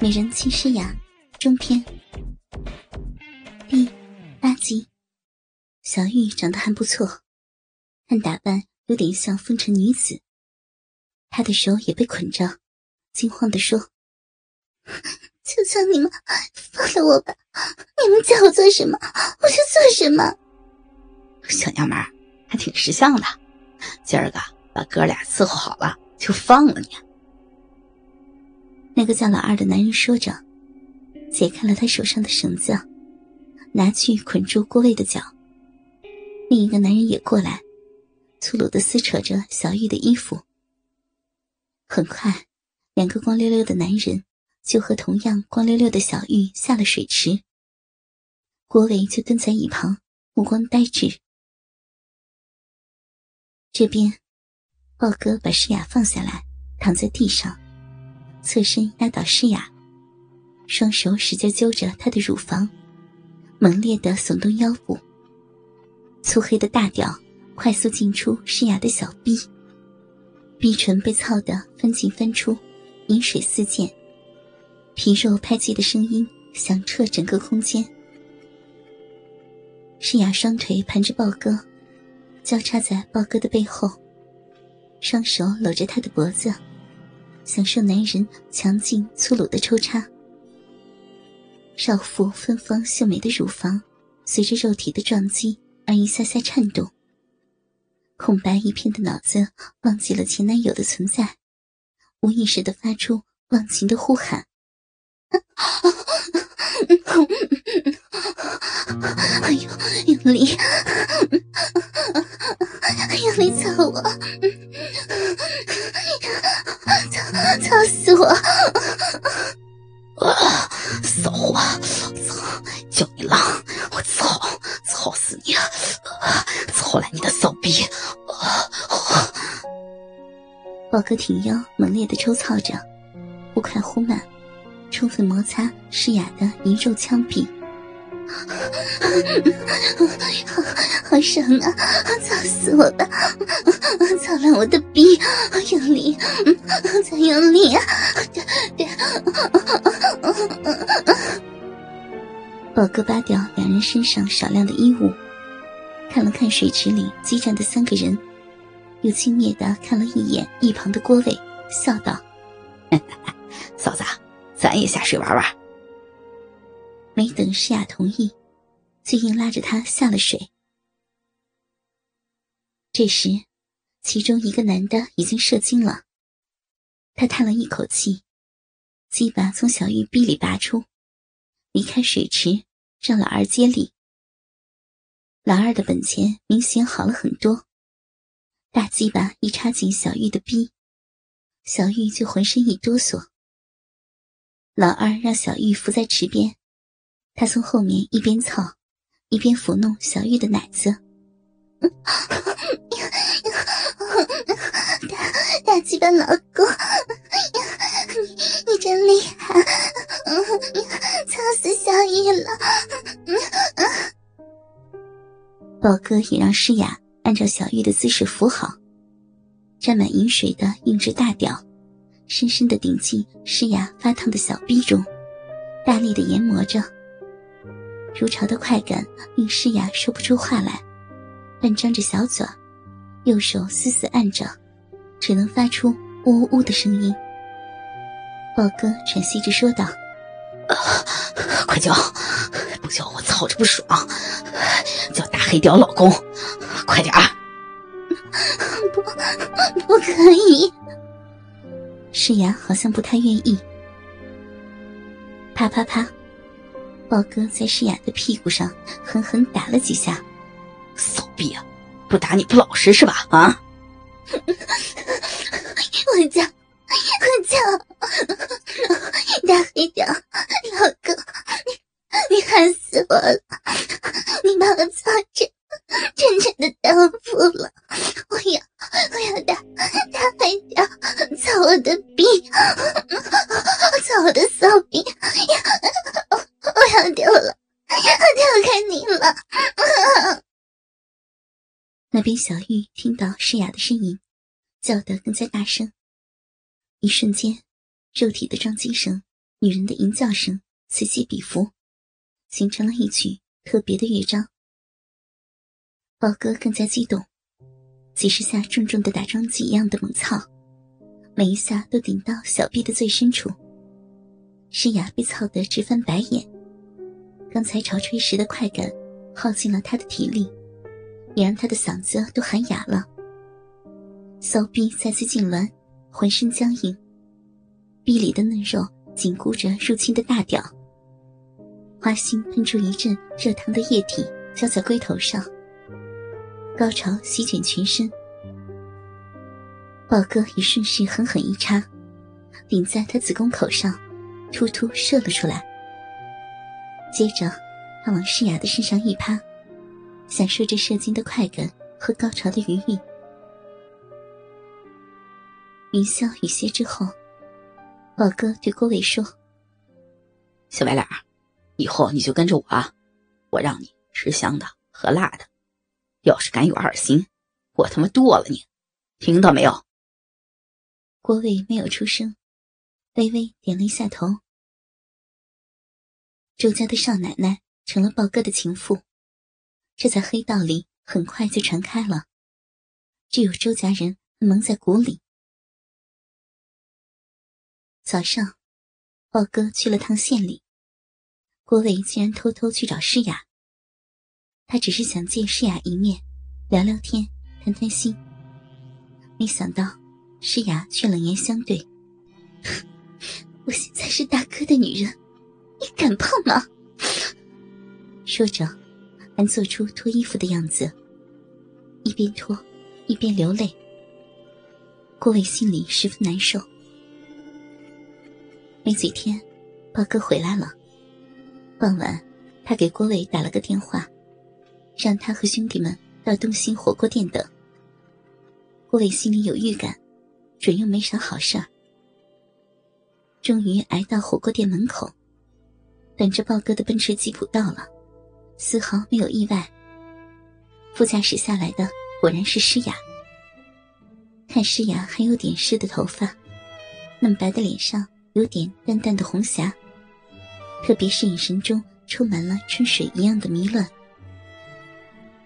美人妻诗雅中篇第八集。小玉长得还不错，看打扮有点像风尘女子。她的手也被捆着，惊慌地说：“ 求求你们放了我吧！你们叫我做什么，我就做什么。”小娘们还挺识相的，今儿个把哥俩伺候好了，就放了你。那个叫老二的男人说着，解开了他手上的绳子，拿去捆住郭卫的脚。另一个男人也过来，粗鲁的撕扯着小玉的衣服。很快，两个光溜溜的男人就和同样光溜溜的小玉下了水池。郭伟就跟在一旁，目光呆滞。这边，豹哥把诗雅放下来，躺在地上。侧身压倒诗雅，双手使劲揪着她的乳房，猛烈的耸动腰部。粗黑的大屌快速进出诗雅的小臂，逼唇被操得翻进翻出，饮水四溅，皮肉拍击的声音响彻整个空间。诗雅双腿盘着豹哥，交叉在豹哥的背后，双手搂着他的脖子。享受男人强劲粗鲁的抽插，少妇芬芳秀美的乳房随着肉体的撞击而一下下颤动。空白一片的脑子忘记了前男友的存在，无意识的发出忘情的呼喊：“ 哎呦，用力，用力操我！” 操死我！啊，骚货，操！叫你浪，我操！操死你！操烂你的骚逼！宝哥挺腰，猛烈的抽操着，忽快忽慢，充分摩擦诗雅的银肉枪壁。好爽啊！操死我吧！操烂我的逼！用力，再用力啊！宝哥扒掉两人身上少量的衣物，看了看水池里激战的三个人，又轻蔑的看了一眼一旁的郭伟，笑道：“嫂子，咱也下水玩玩。”没等诗雅同意，就硬拉着她下了水。这时，其中一个男的已经射精了，他叹了一口气，鸡巴从小玉逼里拔出，离开水池，让老二接力。老二的本钱明显好了很多，大鸡巴一插进小玉的逼，小玉就浑身一哆嗦。老二让小玉伏在池边。他从后面一边操，一边抚弄小玉的奶子。大 大鸡巴老公，你你真厉害，操死小玉了！宝哥也让诗雅按照小玉的姿势扶好，沾满饮水的硬质大屌，深深的顶进诗雅发烫的小臂中，大力的研磨着。如潮的快感令诗雅说不出话来，半张着小嘴，右手死死按着，只能发出呜呜呜的声音。宝哥喘息着说道：“快叫，不叫我操着不爽，叫大黑屌老公，快点儿！” 不，不可以。诗雅好像不太愿意。啪啪啪。豹哥在诗雅的屁股上狠狠打了几下，骚逼啊！不打你不老实是吧？啊！我叫，我叫，大黑屌，老公，你你害死我了！你把我操成那边小玉听到诗雅的声音，叫得更加大声。一瞬间，肉体的撞击声女人的吟叫声此起彼伏，形成了一曲特别的乐章。宝哥更加激动，几十下重重的打桩机一样的猛操，每一下都顶到小臂的最深处。诗雅被操得直翻白眼，刚才潮吹时的快感耗尽了她的体力，也让他的嗓子都喊哑了。骚逼再次痉挛，浑身僵硬，逼里的嫩肉紧箍着入侵的大屌，花心喷出一阵热烫的液体，浇在龟头上，高潮席卷全身。宝哥也顺势狠狠一插，顶在他子宫口上。突突射了出来，接着他往诗雅的身上一趴，享受着射精的快感和高潮的余韵。云霄雨歇之后，宝哥对郭伟说：“小白脸以后你就跟着我，我让你吃香的喝辣的，要是敢有二心，我他妈剁了你，听到没有？”郭伟没有出声。微微点了一下头。周家的少奶奶成了豹哥的情妇，这在黑道里很快就传开了，只有周家人蒙在鼓里。早上，豹哥去了趟县里，郭伟竟然偷偷去找诗雅。他只是想见诗雅一面，聊聊天，谈谈心。没想到诗雅却冷言相对。我现在是大哥的女人，你敢碰吗？说着，还做出脱衣服的样子，一边脱一边流泪。郭伟心里十分难受。没几天，豹哥回来了。傍晚，他给郭伟打了个电话，让他和兄弟们到东兴火锅店等。郭伟心里有预感，准又没啥好事儿。终于挨到火锅店门口，等着豹哥的奔驰吉普到了，丝毫没有意外。副驾驶下来的果然是诗雅。看诗雅还有点湿的头发，嫩白的脸上有点淡淡的红霞，特别是眼神中充满了春水一样的迷乱，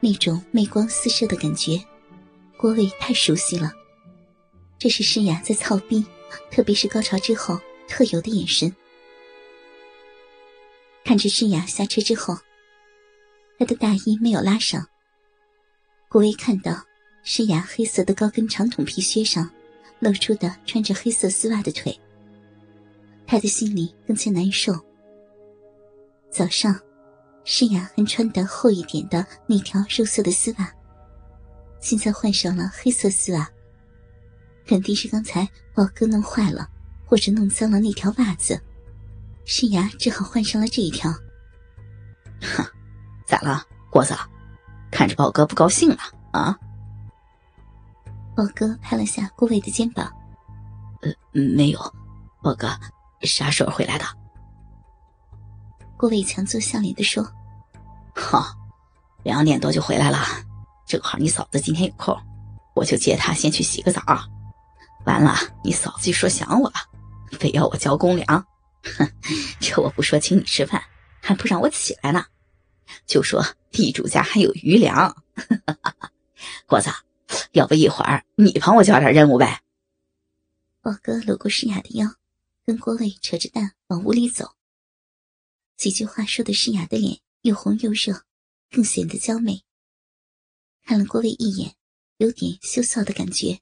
那种媚光四射的感觉，郭伟太熟悉了。这是诗雅在操逼，特别是高潮之后。特有的眼神，看着诗雅下车之后，他的大衣没有拉上。顾威看到诗雅黑色的高跟长筒皮靴上露出的穿着黑色丝袜的腿，他的心里更加难受。早上，诗雅还穿的厚一点的那条肉色的丝袜，现在换上了黑色丝袜，肯定是刚才宝哥弄坏了。或者弄脏了那条袜子，诗雅只好换上了这一条。哼，了，郭子？看着宝哥不高兴了啊？宝哥拍了下顾伟的肩膀。呃，没有，宝哥啥时候回来的？顾伟强作笑脸的说：“哈，两点多就回来了，正好你嫂子今天有空，我就接她先去洗个澡。完了，你嫂子就说想我了。”非要我交公粮，哼！这我不说请你吃饭，还不让我起来呢。就说地主家还有余粮，果子，要不一会儿你帮我交点任务呗？宝哥搂过诗雅的腰，跟郭伟扯着蛋往屋里走。几句话说的诗雅的脸又红又热，更显得娇媚。看了郭伟一眼，有点羞臊的感觉。